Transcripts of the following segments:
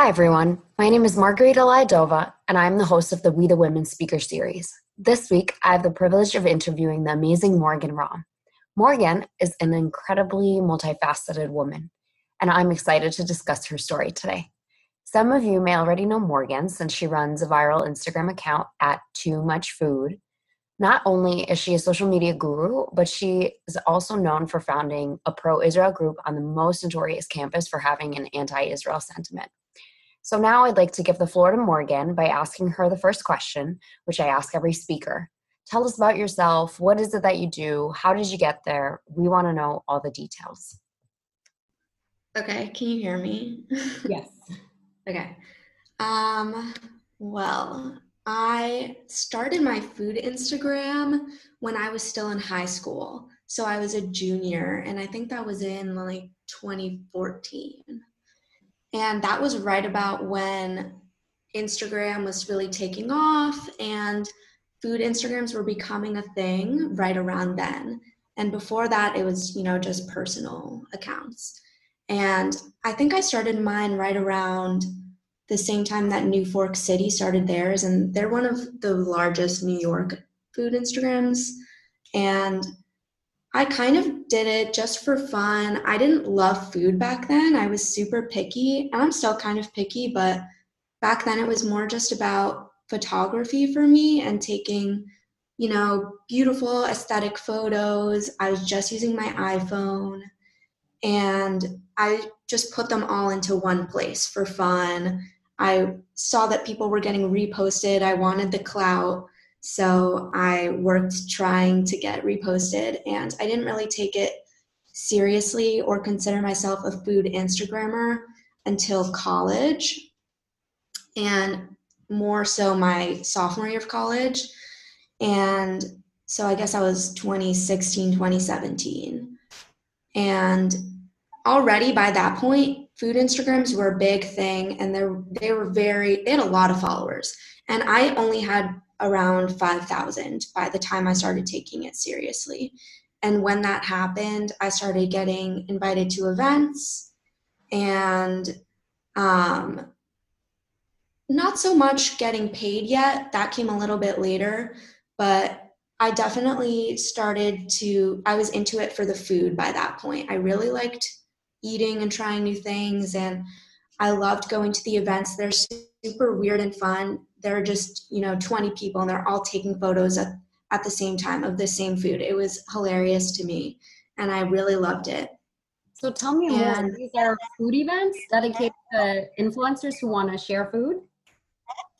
Hi, everyone. My name is Margarita Lyadova, and I'm the host of the We the Women Speaker Series. This week, I have the privilege of interviewing the amazing Morgan Raum. Morgan is an incredibly multifaceted woman, and I'm excited to discuss her story today. Some of you may already know Morgan since she runs a viral Instagram account at Too Much Food. Not only is she a social media guru, but she is also known for founding a pro Israel group on the most notorious campus for having an anti Israel sentiment. So now I'd like to give the floor to Morgan by asking her the first question, which I ask every speaker. Tell us about yourself. What is it that you do? How did you get there? We want to know all the details. Okay, can you hear me? Yes. okay. Um, well, I started my food Instagram when I was still in high school. So I was a junior, and I think that was in like 2014. And that was right about when Instagram was really taking off and food Instagrams were becoming a thing right around then. And before that, it was, you know, just personal accounts. And I think I started mine right around the same time that New Fork City started theirs. And they're one of the largest New York food Instagrams. And I kind of did it just for fun. I didn't love food back then. I was super picky, and I'm still kind of picky, but back then it was more just about photography for me and taking, you know, beautiful aesthetic photos. I was just using my iPhone and I just put them all into one place for fun. I saw that people were getting reposted. I wanted the clout. So I worked trying to get reposted, and I didn't really take it seriously or consider myself a food Instagrammer until college, and more so my sophomore year of college. And so I guess I was 2016, 2017. And already by that point, food Instagrams were a big thing and they they were very they had a lot of followers. And I only had around 5,000 by the time I started taking it seriously. And when that happened, I started getting invited to events and um, not so much getting paid yet. That came a little bit later, but I definitely started to, I was into it for the food by that point. I really liked eating and trying new things, and I loved going to the events. They're super weird and fun there are just you know 20 people and they're all taking photos at, at the same time of the same food. It was hilarious to me and i really loved it. So tell me and, more these are food events dedicated to influencers who want to share food?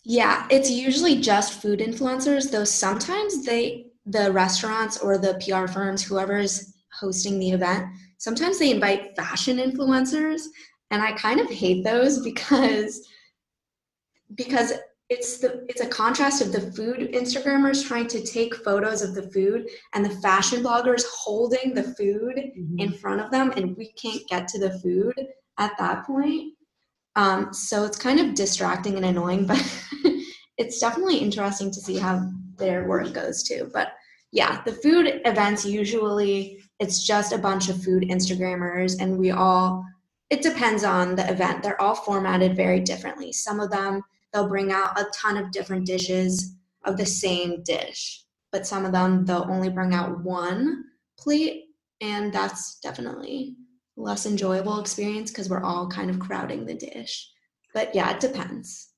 Yeah it's usually just food influencers though sometimes they the restaurants or the pr firms whoever is hosting the event sometimes they invite fashion influencers and i kind of hate those because because it's the it's a contrast of the food instagrammers trying to take photos of the food and the fashion bloggers holding the food mm-hmm. in front of them and we can't get to the food at that point. Um, so it's kind of distracting and annoying but it's definitely interesting to see how their work goes too. But yeah the food events usually it's just a bunch of food instagrammers and we all it depends on the event. They're all formatted very differently. Some of them they'll bring out a ton of different dishes of the same dish. But some of them, they'll only bring out one plate, and that's definitely less enjoyable experience because we're all kind of crowding the dish. But yeah, it depends.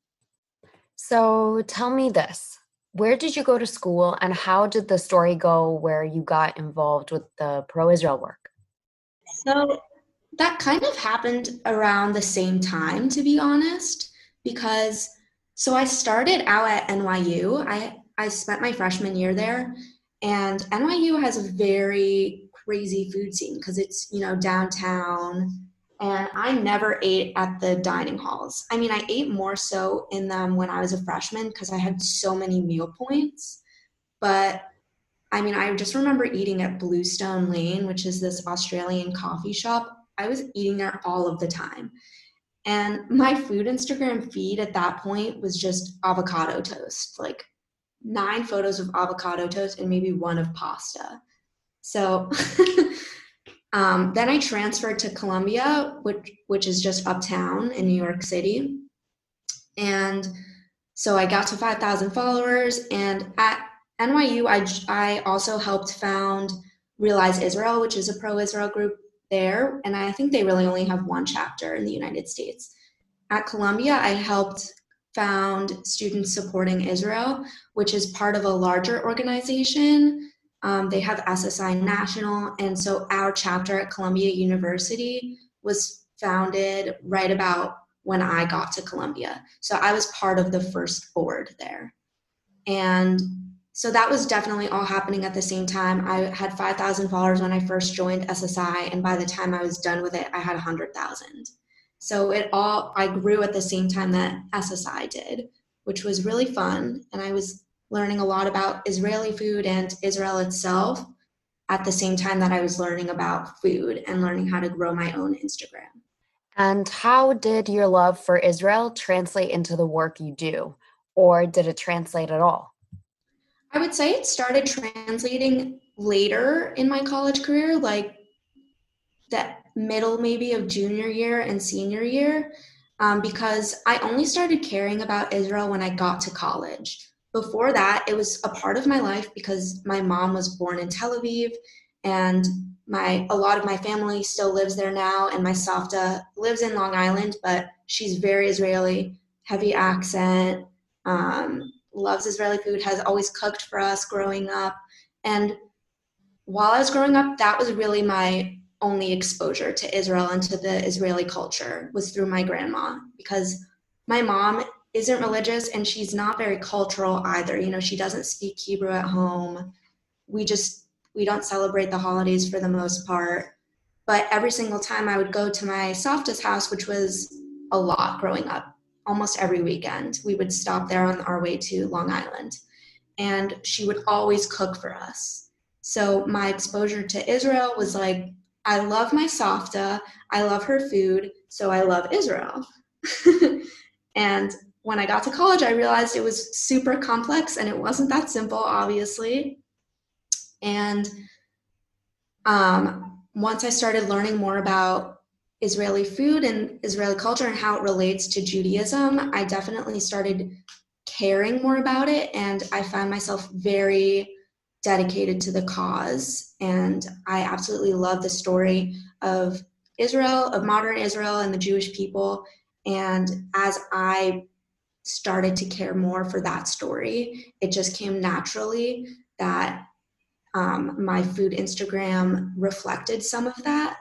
So tell me this. Where did you go to school and how did the story go where you got involved with the pro Israel work? So that kind of happened around the same time, to be honest, because so I started out at NYU. I, I spent my freshman year there, and NYU has a very crazy food scene because it's, you know, downtown. And I never ate at the dining halls. I mean, I ate more so in them when I was a freshman because I had so many meal points. But I mean, I just remember eating at Bluestone Lane, which is this Australian coffee shop. I was eating there all of the time. And my food Instagram feed at that point was just avocado toast, like nine photos of avocado toast and maybe one of pasta. So um, then I transferred to Columbia, which which is just uptown in New York City, And so I got to 5,000 followers. And at NYU, I, I also helped found Realize Israel, which is a pro Israel group there. And I think they really only have one chapter in the United States. At Columbia, I helped found Students Supporting Israel, which is part of a larger organization. Um, they have SSI National. And so our chapter at Columbia University was founded right about when I got to Columbia. So I was part of the first board there. And so that was definitely all happening at the same time. I had 5,000 followers when I first joined SSI, and by the time I was done with it, I had 100,000. So it all, I grew at the same time that SSI did, which was really fun. And I was learning a lot about Israeli food and Israel itself at the same time that I was learning about food and learning how to grow my own Instagram. And how did your love for Israel translate into the work you do? Or did it translate at all? I would say it started translating later in my college career, like that middle maybe of junior year and senior year, um, because I only started caring about Israel when I got to college. Before that, it was a part of my life because my mom was born in Tel Aviv and my a lot of my family still lives there now and my savta lives in long island but she's very israeli heavy accent um, loves israeli food has always cooked for us growing up. And while i was growing up that was really my only exposure to israel and to the israeli culture was through my grandma because my mom isn't religious and she's not very cultural either. You know she doesn't speak hebrew at home. We just we don't celebrate the holidays for the most part. But every single time I would go to my savta's house, which was a lot growing up, almost every weekend, we would stop there on our way to Long Island. And she would always cook for us. So my exposure to Israel was like, I love my savta, I love her food, so I love Israel. and when I got to college, I realized it was super complex and it wasn't that simple, obviously. And um, once I started learning more about Israeli food and Israeli culture and how it relates to Judaism, I definitely started caring more about it. And I found myself very dedicated to the cause. And I absolutely love the story of Israel, of modern Israel and the Jewish people. And as I started to care more for that story, it just came naturally that um, my food Instagram reflected some of that.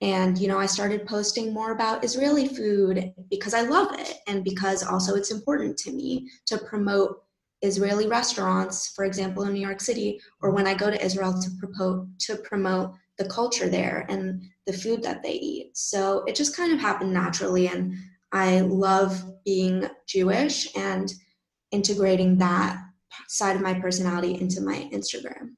And, you know, I started posting more about Israeli food because I love it and because also it's important to me to promote Israeli restaurants, for example, in New York City, or when I go to Israel to promote, to promote the culture there and the food that they eat. So it just kind of happened naturally. And I love being Jewish and integrating that side of my personality into my Instagram.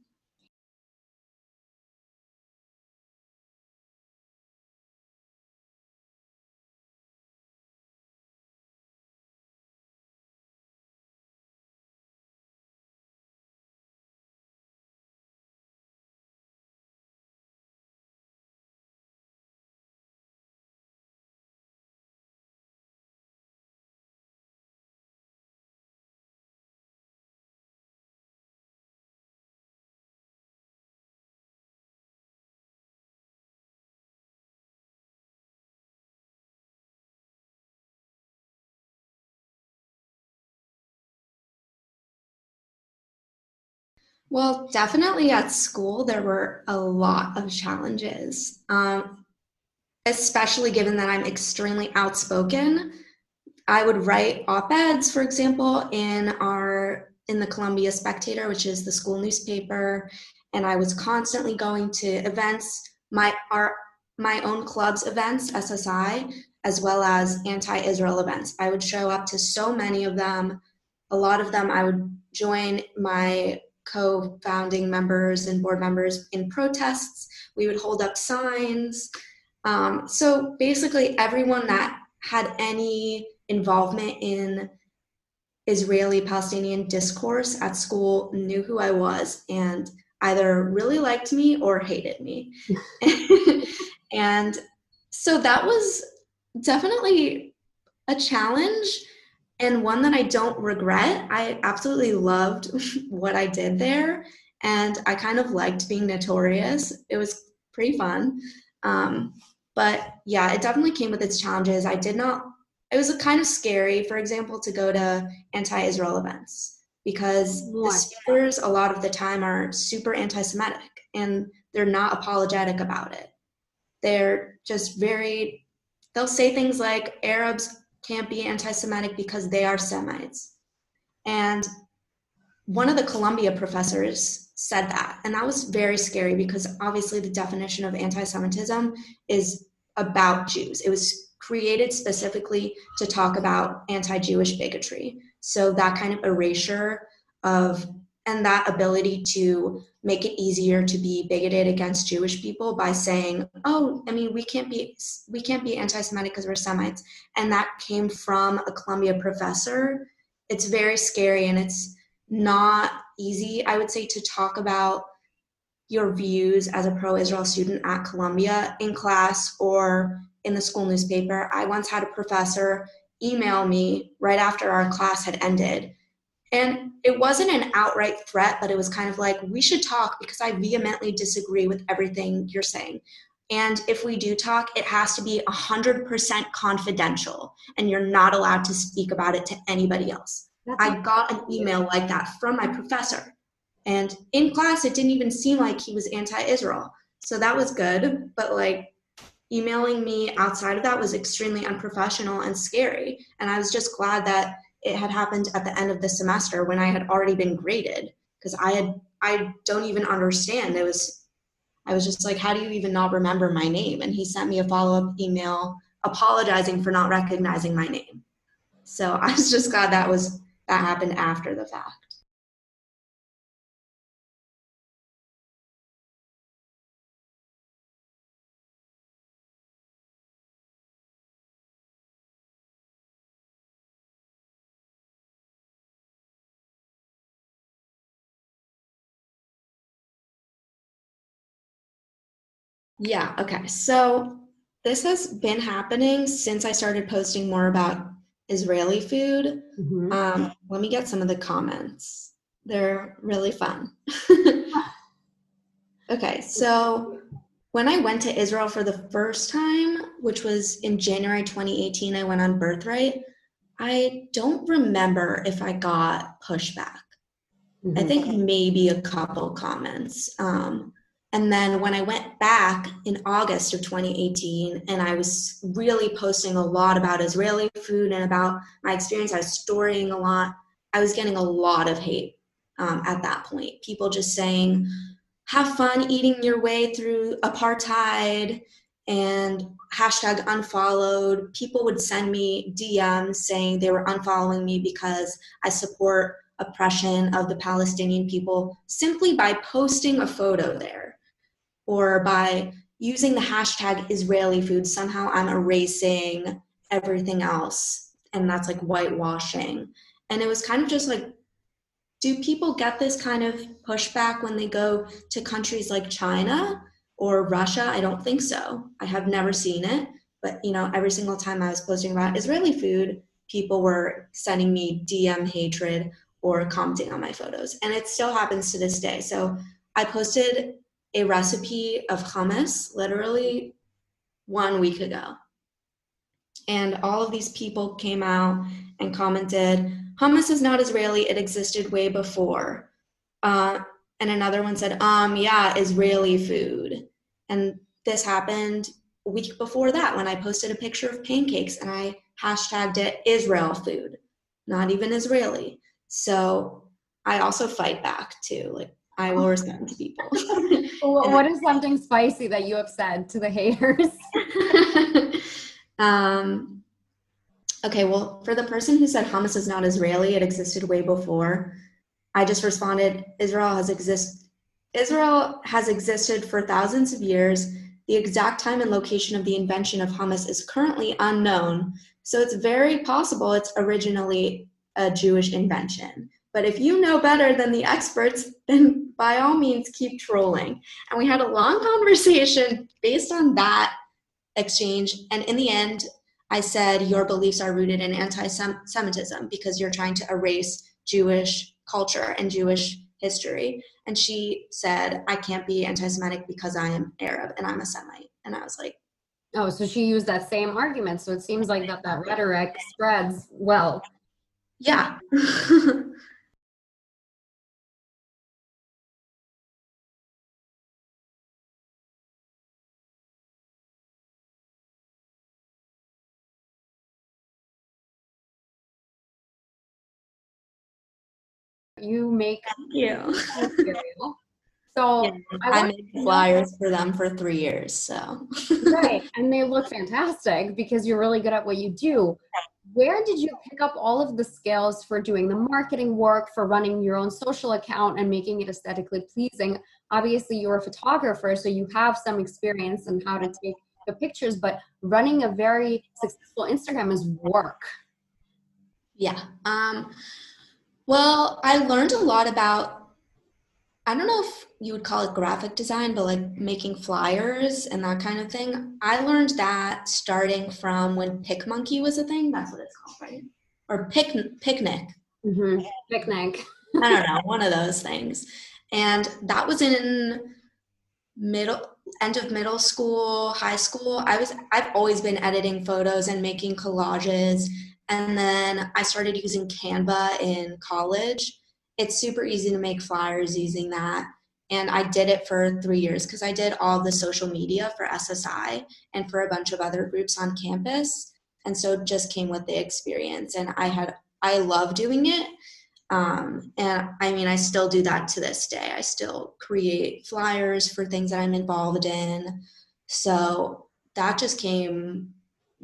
Well, definitely at school, there were a lot of challenges, um, especially given that I'm extremely outspoken. I would write op-eds, for example, in our in the Columbia Spectator, which is the school newspaper, and I was constantly going to events, my our my own club's events, SSI, as well as anti-Israel events. I would show up to so many of them. A lot of them I would join my co-founding members and board members in protests. We would hold up signs. Um, so basically, everyone that had any involvement in Israeli Palestinian discourse at school knew who I was and either really liked me or hated me. and so that was definitely a challenge and one that I don't regret. I absolutely loved what I did there, and I kind of liked being notorious. It was pretty fun. Um, but yeah, it definitely came with its challenges. I did not, it was kind of scary, for example, to go to anti Israel events because what? the speakers a lot of the time are super anti Semitic and they're not apologetic about it. They're just very, they'll say things like Arabs can't be anti Semitic because they are Semites. And one of the Columbia professors said that. And that was very scary because obviously the definition of anti Semitism is about Jews. It was created specifically to talk about anti Jewish bigotry. So that kind of erasure of and that ability to make it easier to be bigoted against Jewish people by saying, "Oh, I mean, we can't be we can't be anti-Semitic because we're Semites," and that came from a Columbia professor. It's very scary, and it's not easy, I would say, to talk about your views as a pro Israel student at Columbia in class or in the school newspaper. I once had a professor email me right after our class had ended. And it wasn't an outright threat, but it was kind of like, we should talk because I vehemently disagree with everything you're saying. And if we do talk, it has to be 100% confidential, and you're not allowed to speak about it to anybody else. That's I got an email like that from my professor. And in class, it didn't even seem like he was anti Israel. So that was good. But like emailing me outside of that was extremely unprofessional and scary. And I was just glad that it had happened at the end of the semester when I had already been graded because I had, I don't even understand. It was, I was just like, how do you even not remember my name? And he sent me a follow up email apologizing for not recognizing my name. So I was just glad that was that happened after the fact. Yeah, okay. So this has been happening since I started posting more about Israeli food. Mm-hmm. Um, let me get some of the comments. They're really fun. okay, so when I went to Israel for the first time, which was in January 2018, I went on Birthright. I don't remember if I got pushback. Mm-hmm. I think maybe a couple comments. Um, and then when I went back in August of 2018, and I was really posting a lot about Israeli food and about my experience, I was storying a lot. I was getting a lot of hate um, at that point. People just saying, have fun eating your way through apartheid and hashtag unfollowed. People would send me DMs saying they were unfollowing me because I support oppression of the Palestinian people simply by posting a photo there or by using the hashtag Israeli food, somehow I'm erasing everything else. And that's like whitewashing. And it was kind of just like, do people get this kind of pushback when they go to countries like China or Russia? I don't think so. I have never seen it. But you know, every single time I was posting about Israeli food, people were sending me DM hatred or commenting on my photos. And it still happens to this day. So I posted a recipe of hummus literally one week ago. And all of these people came out and commented, hummus is not Israeli, it existed way before. Uh, and another one said, um, yeah, Israeli food. And this happened a week before that when I posted a picture of pancakes and I hashtagged it Israel food, not even Israeli. So I also fight back too. Like I will respond to people. what is something spicy that you have said to the haters? um, okay, well, for the person who said hummus is not Israeli, it existed way before. I just responded, Israel has exist Israel has existed for thousands of years. The exact time and location of the invention of hummus is currently unknown, so it's very possible it's originally a Jewish invention. But if you know better than the experts, then by all means keep trolling. And we had a long conversation based on that exchange. And in the end, I said, Your beliefs are rooted in anti Semitism because you're trying to erase Jewish culture and Jewish history. And she said, I can't be anti Semitic because I am Arab and I'm a Semite. And I was like, Oh, so she used that same argument. So it seems like that, that rhetoric spreads well. Yeah. You make you. So yeah, I, I made flyers for them for three years. So right, and they look fantastic because you're really good at what you do. Where did you pick up all of the skills for doing the marketing work, for running your own social account and making it aesthetically pleasing? Obviously, you're a photographer, so you have some experience in how to take the pictures, but running a very successful Instagram is work. Yeah. Um, well, I learned a lot about I don't know if you would call it graphic design, but like making flyers and that kind of thing. I learned that starting from when PicMonkey was a thing. That's what it's called, right? Or pic picnic. Mm-hmm. Picnik. I don't know, one of those things. And that was in middle end of middle school, high school. I was I've always been editing photos and making collages. And then I started using Canva in college it's super easy to make flyers using that. And I did it for three years because I did all the social media for SSI and for a bunch of other groups on campus. And so it just came with the experience. And I had, I love doing it. Um, and I mean, I still do that to this day. I still create flyers for things that I'm involved in. So that just came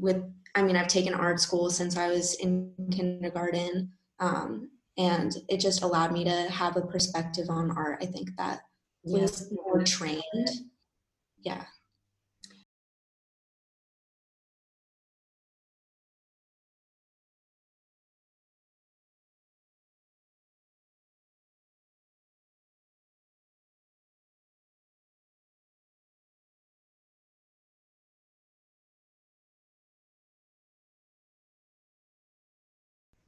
with, I mean, I've taken art school since I was in kindergarten. Um, and it just allowed me to have a perspective on art i think that was more trained yeah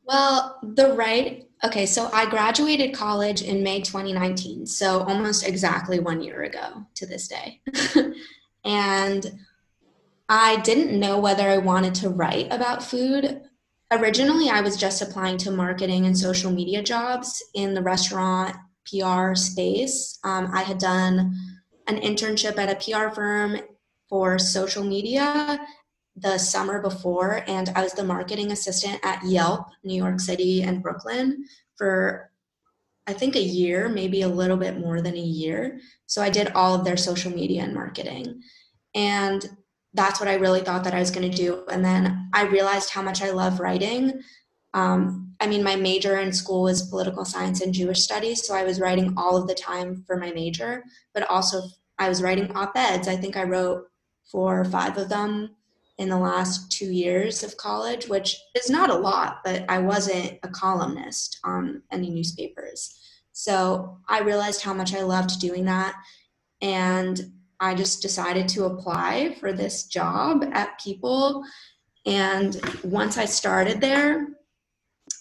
Well, the right, okay, so I graduated college in May 2019, so almost exactly one year ago to this day. and I didn't know whether I wanted to write about food. Originally, I was just applying to marketing and social media jobs in the restaurant PR space. Um, I had done an internship at a PR firm for social media the summer before, and I was the marketing assistant at Yelp, New York City, and Brooklyn for I think a year, maybe a little bit more than a year. So I did all of their social media and marketing. And that's what I really thought that I was going to do. And then I realized how much I love writing. Um, I mean, my major in school was political science and Jewish studies. So I was writing all of the time for my major, but also I was writing op eds. I think I wrote four or five of them in the last two years of college, which is not a lot, but I wasn't a columnist on any newspapers. So I realized how much I loved doing that. And I just decided to apply for this job at People. And once I started there,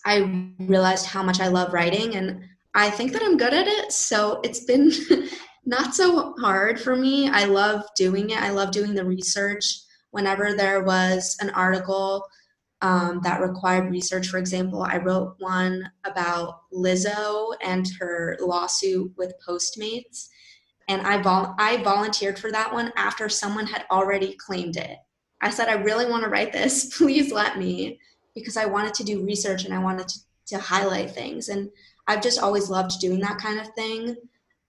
I realized how much I love writing and I think that I'm good at it. So it's been not so hard for me. I love doing it. I love doing the research whenever there was an article um, that required research, for example, I wrote one about Lizzo and her lawsuit with Postmates. And I, vol- I volunteered for that one after someone had already claimed it. I said, I really want to write this. Please let me, because I wanted to do research and I wanted to, to highlight things. And I've just always loved doing that kind of thing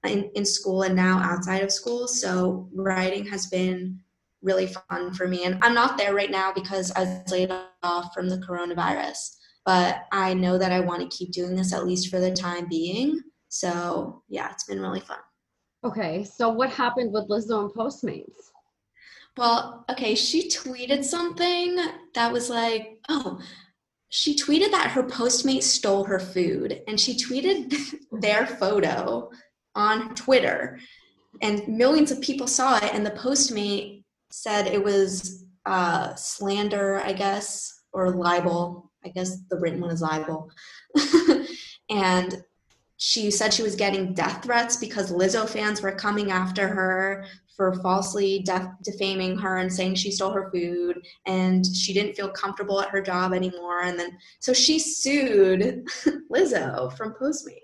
in, in school and now outside of school. So writing has been really fun for me. And I'm not there right now because I was laid off from the coronavirus, but I know that I want to keep doing this at least for the time being. So yeah, it's been really fun. Okay, so what happened with Lizzo and Postmates? Well, okay, she tweeted something that was like, oh, she tweeted that her Postmate stole her food, and she tweeted their photo on Twitter, and millions of people saw it, and the Postmate said it was uh, slander, I guess, or libel. I guess the written one is libel. and she said she was getting death threats because Lizzo fans were coming after her for falsely def- defaming her and saying she stole her food and she didn't feel comfortable at her job anymore and then so she sued Lizzo from Postmates.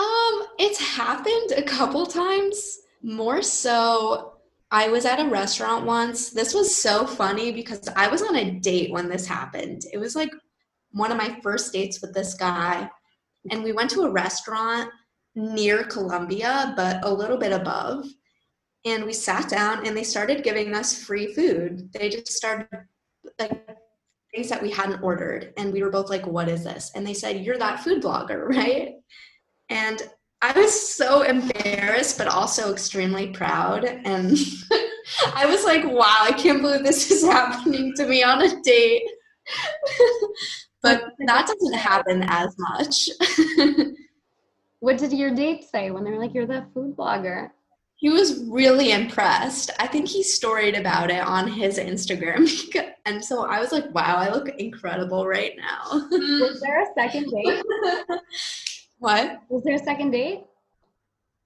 Um it's happened a couple times more so I was at a restaurant once. This was so funny because I was on a date when this happened. It was like one of my first dates with this guy. And we went to a restaurant near Columbia, but a little bit above. And we sat down and they started giving us free food. They just started like things that we hadn't ordered. And we were both like, what is this? And they said, You're that food blogger, right? And I was so embarrassed, but also extremely proud. And I was like, wow, I can't believe this is happening to me on a date. but that doesn't happen as much. what did your date say when they were like, you're the food blogger? He was really impressed. I think he storied about it on his Instagram. and so I was like, wow, I look incredible right now. Was there a second date? What? Was there a second date?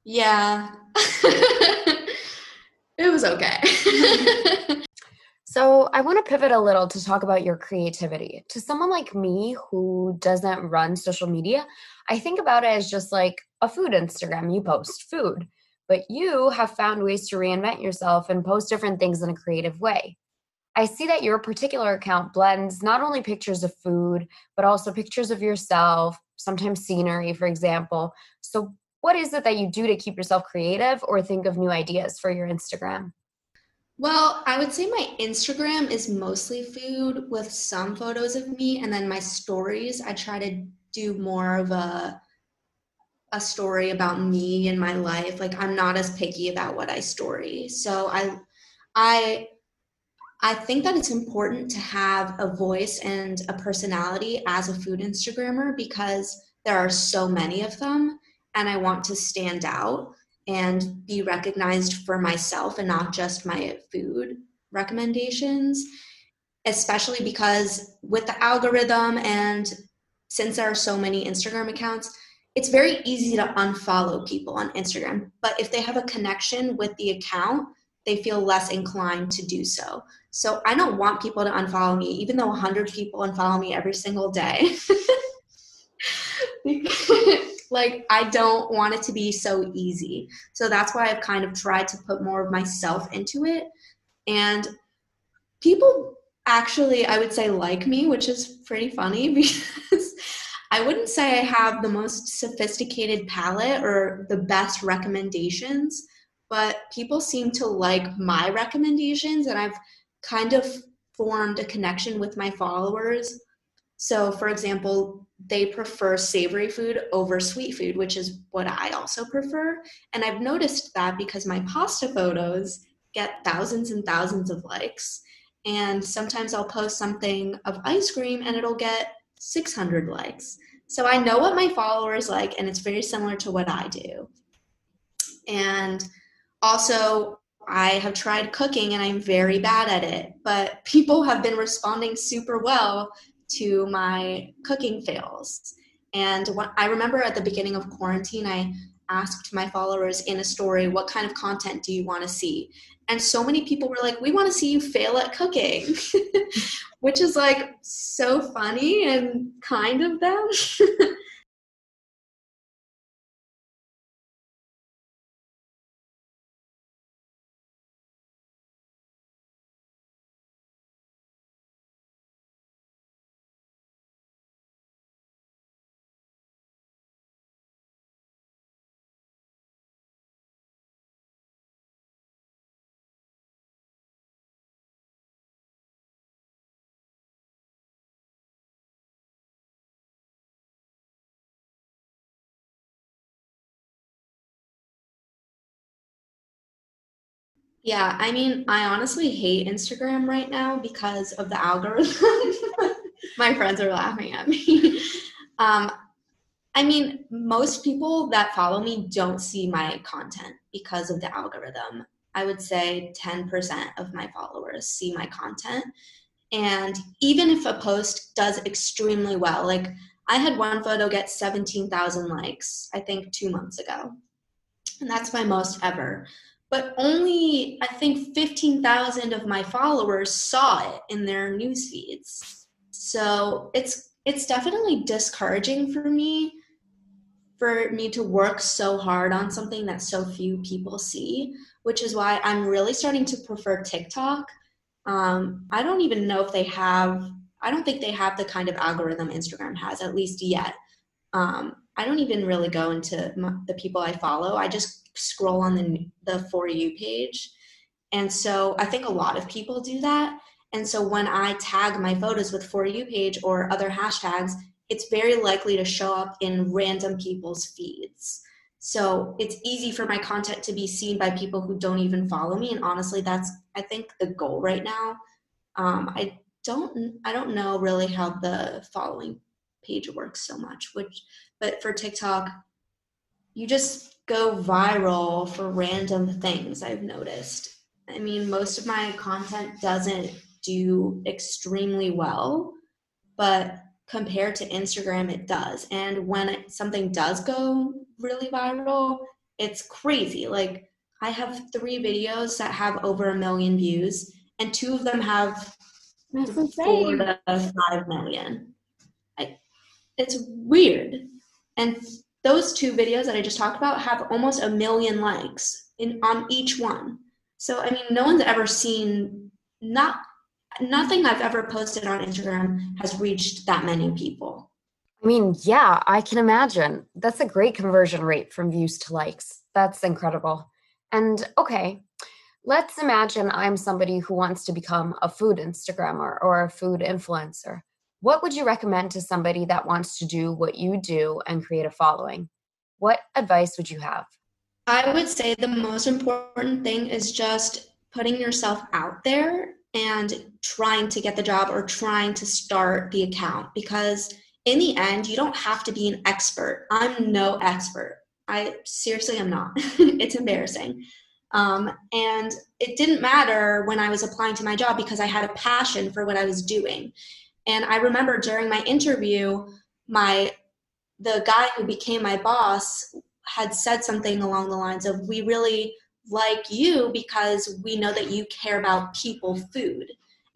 Yeah. it was okay. so, I want to pivot a little to talk about your creativity. To someone like me who doesn't run social media, I think about it as just like a food Instagram. You post food, but you have found ways to reinvent yourself and post different things in a creative way. I see that your particular account blends not only pictures of food, but also pictures of yourself, sometimes scenery, for example. So, what is it that you do to keep yourself creative or think of new ideas for your Instagram? Well, I would say my Instagram is mostly food with some photos of me, and then my stories, I try to do more of a a story about me and my life. Like I'm not as picky about what I story. So I I I think that it's important to have a voice and a personality as a food Instagrammer because there are so many of them, and I want to stand out and be recognized for myself and not just my food recommendations, especially because with the algorithm and since there are so many Instagram accounts, it's very easy to unfollow people on Instagram. But if they have a connection with the account, they feel less inclined to do so. So I don't want people to unfollow me, even though 100 people unfollow me every single day. like, I don't want it to be so easy. So that's why I've kind of tried to put more of myself into it. And people actually, I would say, like me, which is pretty funny because I wouldn't say I have the most sophisticated palette or the best recommendations but people seem to like my recommendations and I've kind of formed a connection with my followers. So, for example, they prefer savory food over sweet food, which is what I also prefer. And I've noticed that because my pasta photos get thousands and thousands of likes. And sometimes I'll post something of ice cream and it'll get 600 likes. So I know what my followers like, and it's very similar to what I do. And also, I have tried cooking and I'm very bad at it, but people have been responding super well to my cooking fails. And what, I remember at the beginning of quarantine, I asked my followers in a story, What kind of content do you want to see? And so many people were like, We want to see you fail at cooking, which is like so funny and kind of them. Yeah, I mean, I honestly hate Instagram right now because of the algorithm. My friends are laughing at me. Um, I mean, most people that follow me don't see my content because of the algorithm. I would say 10% of my followers see my content. And even if a post does extremely well, like I had one photo get 17,000 likes, I think two months ago. And that's my most ever. But only, I think, 15,000 of my followers saw it in their news feeds. So it's it's definitely discouraging for me for me to work so hard on something that so few people see, which is why I'm really starting to prefer TikTok. Um, I don't even know if they have, I don't think they have the kind of algorithm Instagram has, at least yet. Um, I don't even really go into my, the people I follow. I just scroll on the, the For You page. And so I think a lot of people do that. And so when I tag my photos with For You page or other hashtags, it's very likely to show up in random people's feeds. So it's easy for my content to be seen by people who don't even follow me. And honestly, that's I think the goal right now. Um, I don't I don't know really how the following page works so much, which but for TikTok, you just go viral for random things. I've noticed. I mean, most of my content doesn't do extremely well, but compared to Instagram, it does. And when it, something does go really viral, it's crazy. Like, I have three videos that have over a million views, and two of them have four to five million. I, it's weird. And those two videos that I just talked about have almost a million likes in on each one. So I mean, no one's ever seen not nothing I've ever posted on Instagram has reached that many people. I mean, yeah, I can imagine. That's a great conversion rate from views to likes. That's incredible. And okay, let's imagine I'm somebody who wants to become a food Instagrammer or a food influencer. What would you recommend to somebody that wants to do what you do and create a following? What advice would you have? I would say the most important thing is just putting yourself out there and trying to get the job or trying to start the account because in the end you don't have to be an expert. I'm no expert. I seriously am not. It's embarrassing. Um, and it didn't matter when i was applying to my job because i had a passion for what i was doing and i remember during my interview my the guy who became my boss had said something along the lines of we really like you because we know that you care about people food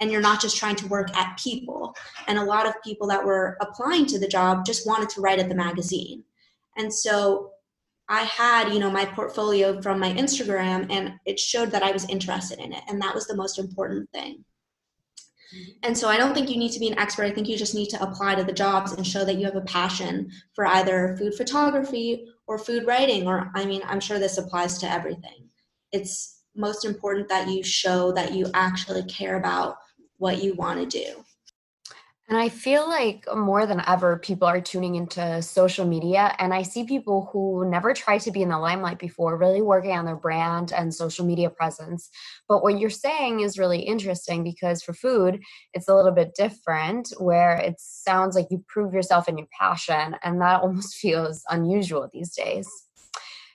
and you're not just trying to work at people. And a lot of people that were applying to the job just wanted to write at the magazine. And so I had, you know, my portfolio from my Instagram and it showed that I was interested in it. And that was the most important thing. And so I don't think you need to be an expert. I think you just need to apply to the jobs and show that you have a passion for either food photography or food writing, or I mean, I'm sure this applies to everything it's most important that you show that you actually care about what you want to do. And I feel like more than ever, people are tuning into social media. And I see people who never tried to be in the limelight before really working on their brand and social media presence. But what you're saying is really interesting because for food, it's a little bit different, where it sounds like you prove yourself and your passion. And that almost feels unusual these days.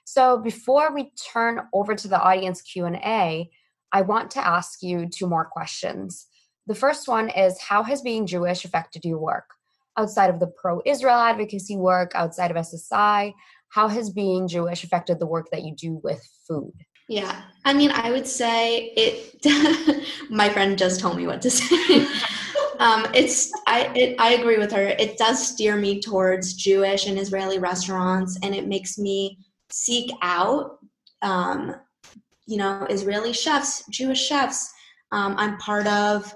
So before we turn over to the audience Q&A, I want to ask you two more questions. The first one is how has being Jewish affected your work? Outside of the pro-Israel advocacy work, outside of SSI, how has being Jewish affected the work that you do with food? Yeah, I mean, I would say it. my friend just told me what to say. um, it's I it, I agree with her. It does steer me towards Jewish and Israeli restaurants, and it makes me seek out, um, you know, Israeli chefs, Jewish chefs. Um, I'm part of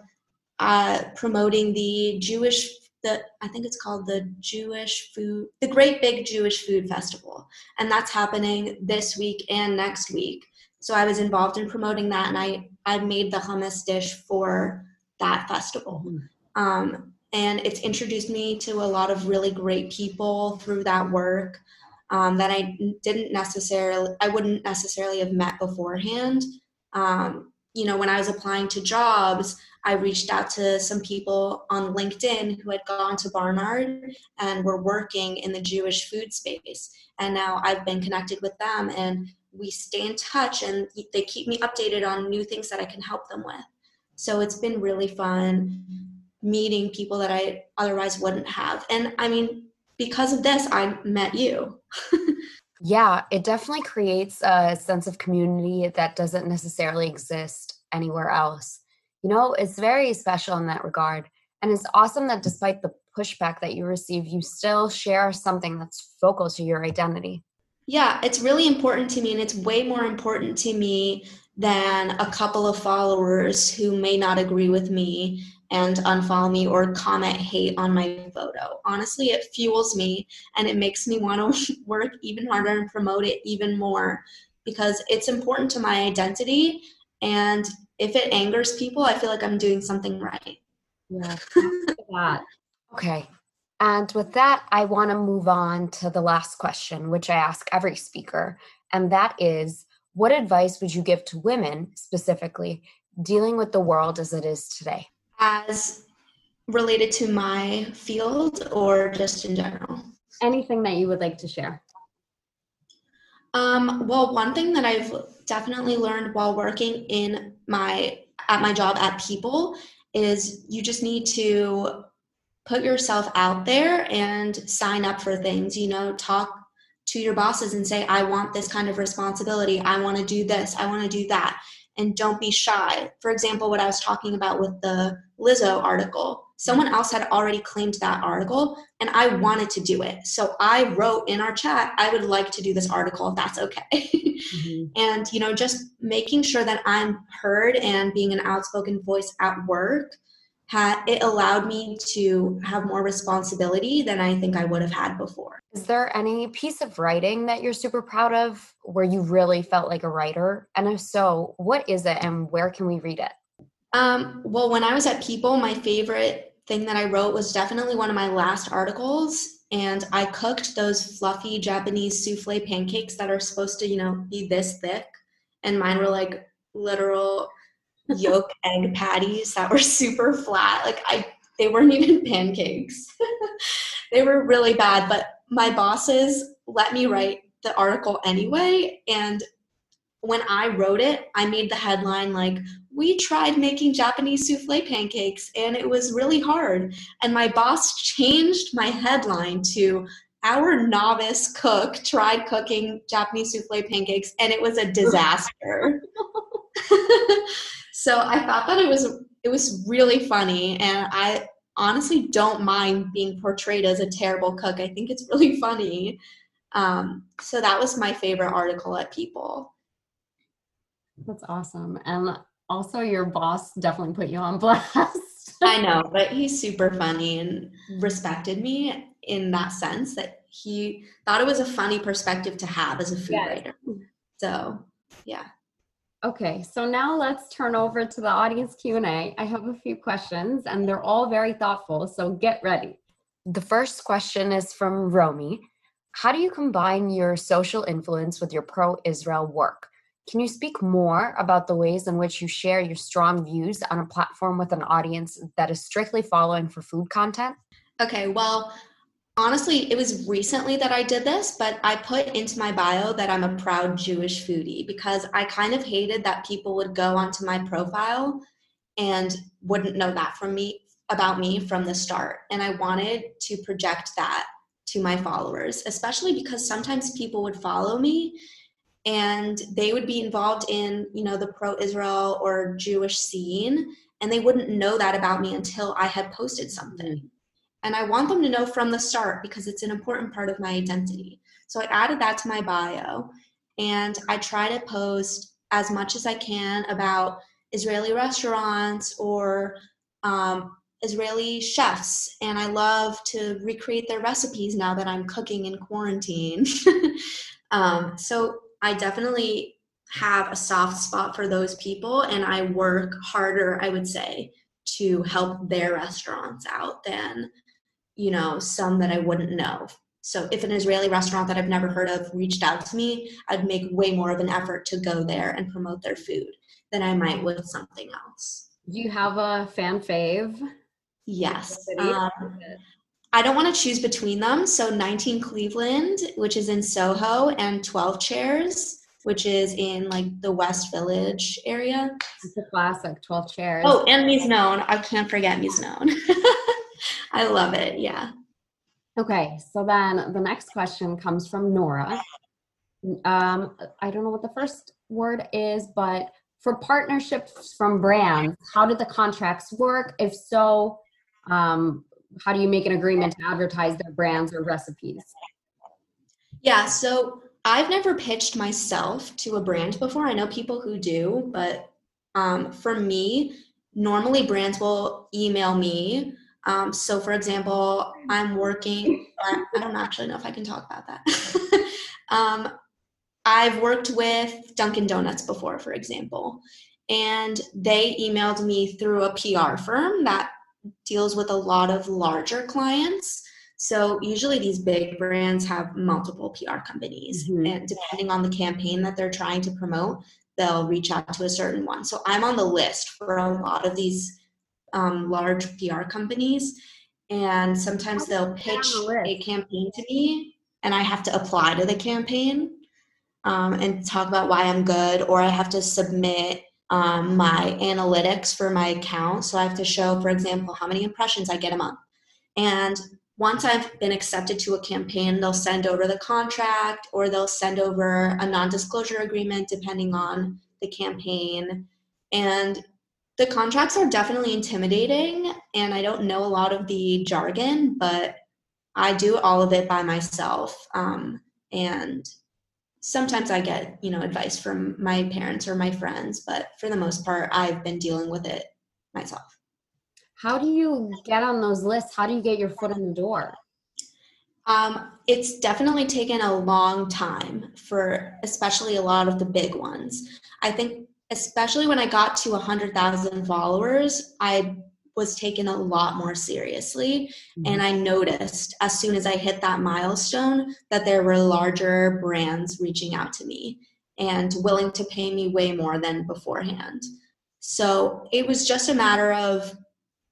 uh, promoting the Jewish, the I think it's called the Jewish Food, the Great Big Jewish Food Festival, and that's happening this week and next week. So I was involved in promoting that, and I I made the hummus dish for that festival. Mm-hmm. Um, and it's introduced me to a lot of really great people through that work um, that I didn't necessarily, I wouldn't necessarily have met beforehand. Um, you know, when I was applying to jobs, I reached out to some people on LinkedIn who had gone to Barnard and were working in the Jewish food space. And now I've been connected with them and we stay in touch and they keep me updated on new things that I can help them with. So it's been really fun meeting people that I otherwise wouldn't have. And I mean, because of this, I met you. yeah, it definitely creates a sense of community that doesn't necessarily exist anywhere else. You know, it's very special in that regard. And it's awesome that despite the pushback that you receive, you still share something that's focal to your identity. Yeah, it's really important to me, and it's way more important to me than a couple of followers who may not agree with me and unfollow me or comment hate on my photo. Honestly, it fuels me and it makes me want to work even harder and promote it even more because it's important to my identity. And if it angers people, I feel like I'm doing something right. Yeah. that. Okay. And with that, I want to move on to the last question, which I ask every speaker. And that is what advice would you give to women specifically dealing with the world as it is today? as related to my field or just in general? Anything that you would like to share? Um, well, one thing that I've definitely learned while working in my at my job at People is you just need to put yourself out there and sign up for things. You know, talk to your bosses and say, I want this kind of responsibility. I want to do this. I want to do that and don't be shy. For example, what I was talking about with the Lizzo article, someone else had already claimed that article and I wanted to do it. So I wrote in our chat, I would like to do this article if that's okay. mm-hmm. And, you know, just making sure that I'm heard and being an outspoken voice at work had it allowed me to have more responsibility than I think I would have had before. Is there any piece of writing that you're super proud of where you really felt like a writer? And if so, what is it and where can we read it? Um, well, when I was at People, my favorite thing that I wrote was definitely one of my last articles. And I cooked those fluffy Japanese souffle pancakes that are supposed to, you know, be this thick. And mine were like literal yolk egg patties that were super flat. Like I they weren't even pancakes. they were really bad, but my bosses let me write the article anyway and when I wrote it, I made the headline like, We tried making Japanese souffle pancakes and it was really hard. And my boss changed my headline to, Our novice cook tried cooking Japanese souffle pancakes and it was a disaster. So I thought that it was it was really funny, and I honestly don't mind being portrayed as a terrible cook. I think it's really funny. Um, so that was my favorite article at People. That's awesome, and also your boss definitely put you on blast. I know, but he's super funny and respected me in that sense that he thought it was a funny perspective to have as a food yes. writer. So, yeah. Okay, so now let's turn over to the audience Q&A. I have a few questions and they're all very thoughtful, so get ready. The first question is from Romy. How do you combine your social influence with your pro-Israel work? Can you speak more about the ways in which you share your strong views on a platform with an audience that is strictly following for food content? Okay, well, honestly, it was recently that I did this, but I put into my bio that I'm a proud Jewish foodie because I kind of hated that people would go onto my profile and wouldn't know that from me about me from the start. And I wanted to project that to my followers, especially because sometimes people would follow me and they would be involved in, you know, the pro-Israel or Jewish scene and they wouldn't know that about me until I had posted something. And I want them to know from the start because it's an important part of my identity. So I added that to my bio. And I try to post as much as I can about Israeli restaurants or um, Israeli chefs. And I love to recreate their recipes now that I'm cooking in quarantine. um, so I definitely have a soft spot for those people and I work harder, I would say, to help their restaurants out than you know, some that I wouldn't know So if an Israeli restaurant that I've never heard of reached out to me, I'd make way more of an effort to go there and promote their food than I might with something else. Do you have a fan fave? Yes. Um, I don't want to choose between them. So 19 Cleveland, which is in Soho, and 12 Chairs, which is in like the West Village area. It's a classic, 12 Chairs. Oh, and Miznon. I can't forget Miznon. I love it. Yeah. Okay, so then the next question comes from Nora. Um, I don't know what the first word is, but for partnerships from brands, how did the contracts work? If so, um, how do you make an agreement to advertise their brands or recipes? Yeah, so I've never pitched myself to a brand before. I know people who do, but um, for me, normally brands will email me. Um, so, for example, I'm working, I don't actually know if I can talk about that. um, I've worked with Dunkin' Donuts before, for example, and they emailed me through a PR firm that deals with a lot of larger clients. So usually these big brands have multiple PR companies, mm-hmm. and depending on the campaign that they're trying to promote, they'll reach out to a certain one. So I'm on the list for a lot of these um, large PR companies, and sometimes they'll pitch a campaign to me, and I have to apply to the campaign um, and talk about why I'm good, or I have to submit um, my analytics for my account. So I have to show, for example, how many impressions I get a month. And once I've been accepted to a campaign, they'll send over the contract or they'll send over a non disclosure agreement depending on the campaign. And the contracts are definitely intimidating, and I don't know a lot of the jargon, but I do all of it by myself. Um, and sometimes I get, you know, advice from my parents or my friends, but for the most part, I've been dealing with it myself. How do you get on those lists? How do you get your foot in the door? Um, it's definitely taken a long time for especially a lot of the big ones. I think especially when I got to 100,000 followers, I was taken a lot more seriously. Mm-hmm. And I noticed as soon as I hit that milestone that there were larger brands reaching out to me and willing to pay me way more than beforehand. So it was just a matter of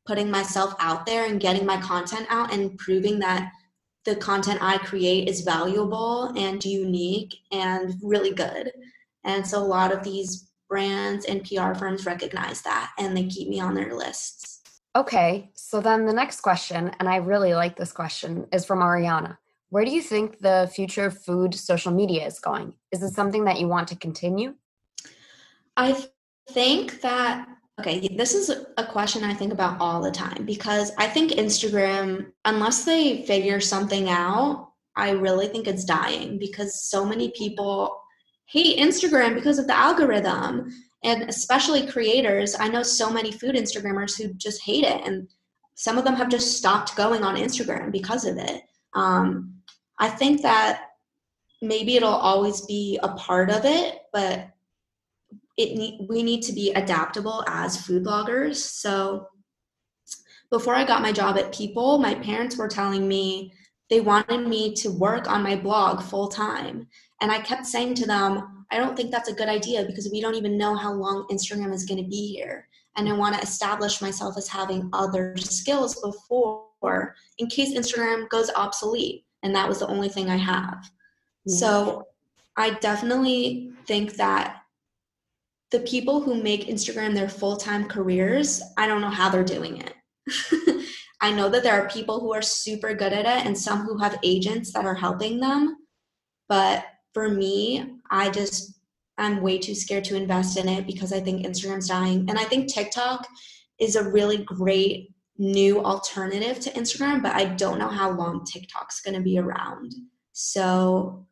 putting myself out there and getting my content out and proving that the content I create is valuable and unique and really good. And so a lot of these brands and PR firms recognize that and they keep me on their lists. Okay, so then the next question, and I really like this question, is from Ariana. Where do you think the future of food social media is going? Is it something that you want to continue? I think that, okay, this is a question I think about all the time because I think Instagram, unless they figure something out, I really think it's dying because so many people hate Instagram because of the algorithm and especially creators i know so many food instagrammers who just hate it and some of them have just stopped going on instagram because of it. Um, i think that maybe it'll always be a part of it but it need, we need to be adaptable as food bloggers. So before i got my job at people my parents were telling me they wanted me to work on my blog full time. And i kept saying to them I don't think that's a good idea because we don't even know how long Instagram is going to be here. And I want to establish myself as having other skills before in case Instagram goes obsolete. And that was the only thing I have. Yeah. So I definitely think that the people who make Instagram their full time careers, I don't know how they're doing it. I know that there are people who are super good at it and some who have agents that are helping them. But for me, I just I'm way too scared to invest in it because I think Instagram's dying. And I think TikTok is a really great new alternative to Instagram, but I don't know how long TikTok's going to be around. So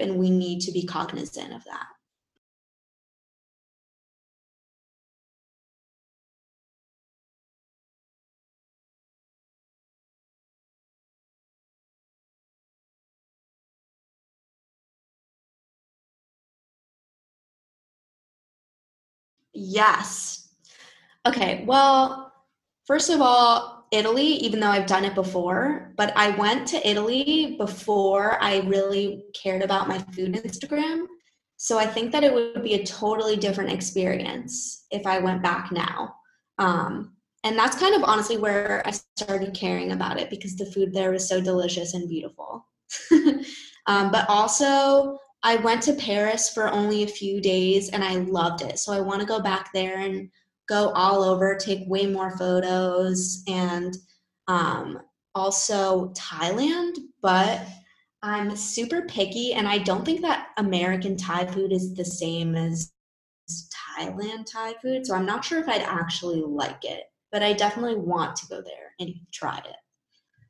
and we need to be cognizant of that. Yes. Okay, well, first of all, Italy, even though I've done it before, but I went to Italy before I really cared about my food Instagram. So I think that it would be a totally different experience if I went back now. Um, and that's kind of honestly where I started caring about it because the food there was so delicious and beautiful. um, but also, I went to Paris for only a few days and I loved it. So I want to go back there and go all over, take way more photos, and um, also Thailand. But I'm super picky, and I don't think that American Thai food is the same as Thailand Thai food. So I'm not sure if I'd actually like it, but I definitely want to go there and try it.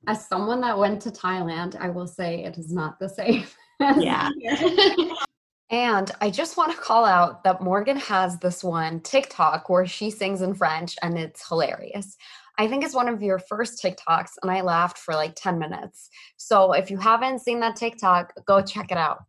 As someone that went to Thailand, I will say it is not the same. Yeah. And I just want to call out that Morgan has this one TikTok where she sings in French and it's hilarious. I think it's one of your first TikToks and I laughed for like 10 minutes. So if you haven't seen that TikTok, go check it out.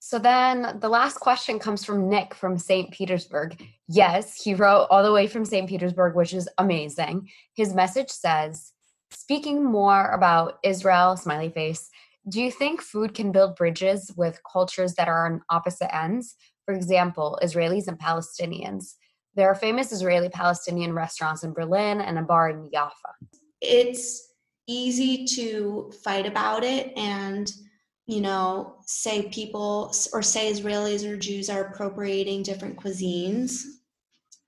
So then the last question comes from Nick from St. Petersburg. Yes, he wrote all the way from St. Petersburg, which is amazing. His message says, Speaking more about Israel, smiley face, do you think food can build bridges with cultures that are on opposite ends? For example, Israelis and Palestinians. There are famous Israeli Palestinian restaurants in Berlin and a bar in Jaffa. It's easy to fight about it and you know say people or say Israelis or Jews are appropriating different cuisines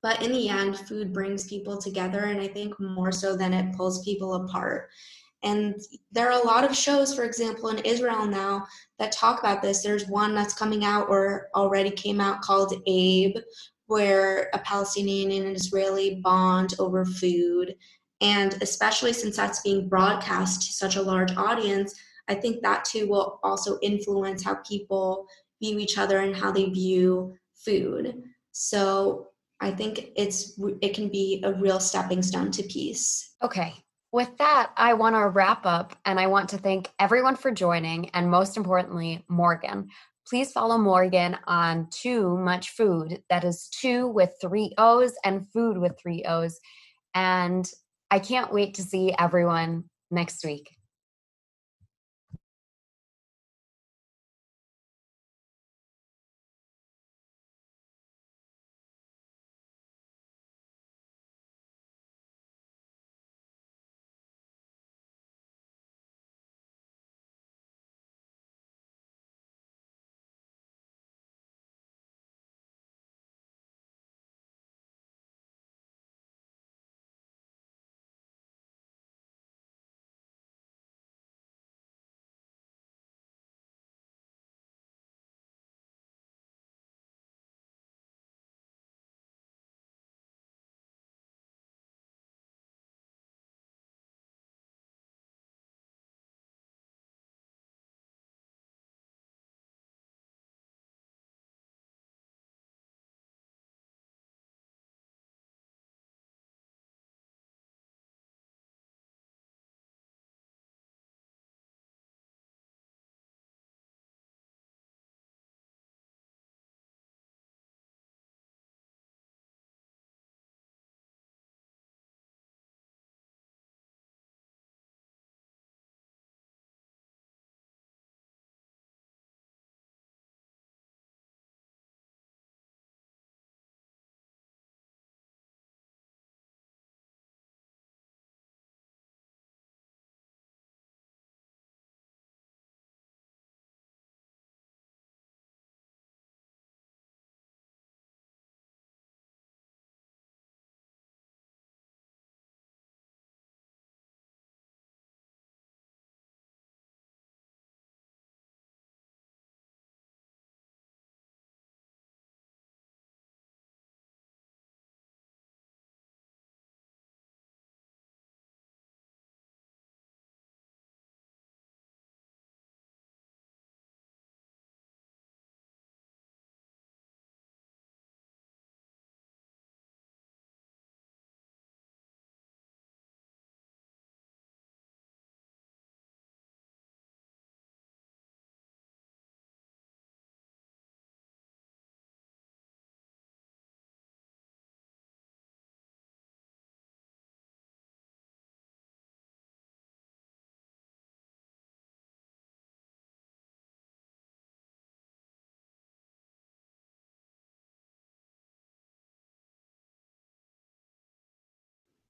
but in the end food brings people together and I think more so than it pulls people apart and there are a lot of shows, for example, in Israel now that talk about this. There's one that's coming out or already came out called Abe, where a Palestinian and an Israeli bond over food. And especially since that's being broadcast to such a large audience, I think that too will also influence how people view each other and how they view food. So I think it's it can be a real stepping stone to peace. Okay, with that, I want to wrap up and I want to thank everyone for joining and most importantly, Morgan. Please follow Morgan on Too Much Food. That is two with three O's and food with three O's. And I can't wait to see everyone next week.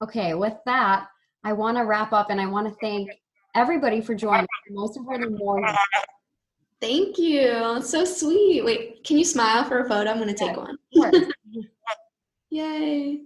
Okay, with that, I want to wrap up and I want to thank everybody for joining. Most importantly, Morgan. Thank you. So sweet. Wait, can you smile for a photo? I'm going to take one. Yay.